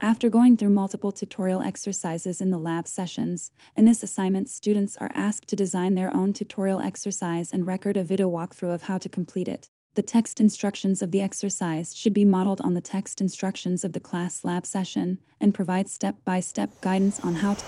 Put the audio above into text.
After going through multiple tutorial exercises in the lab sessions, in this assignment students are asked to design their own tutorial exercise and record a video walkthrough of how to complete it. The text instructions of the exercise should be modeled on the text instructions of the class lab session and provide step-by-step guidance on how to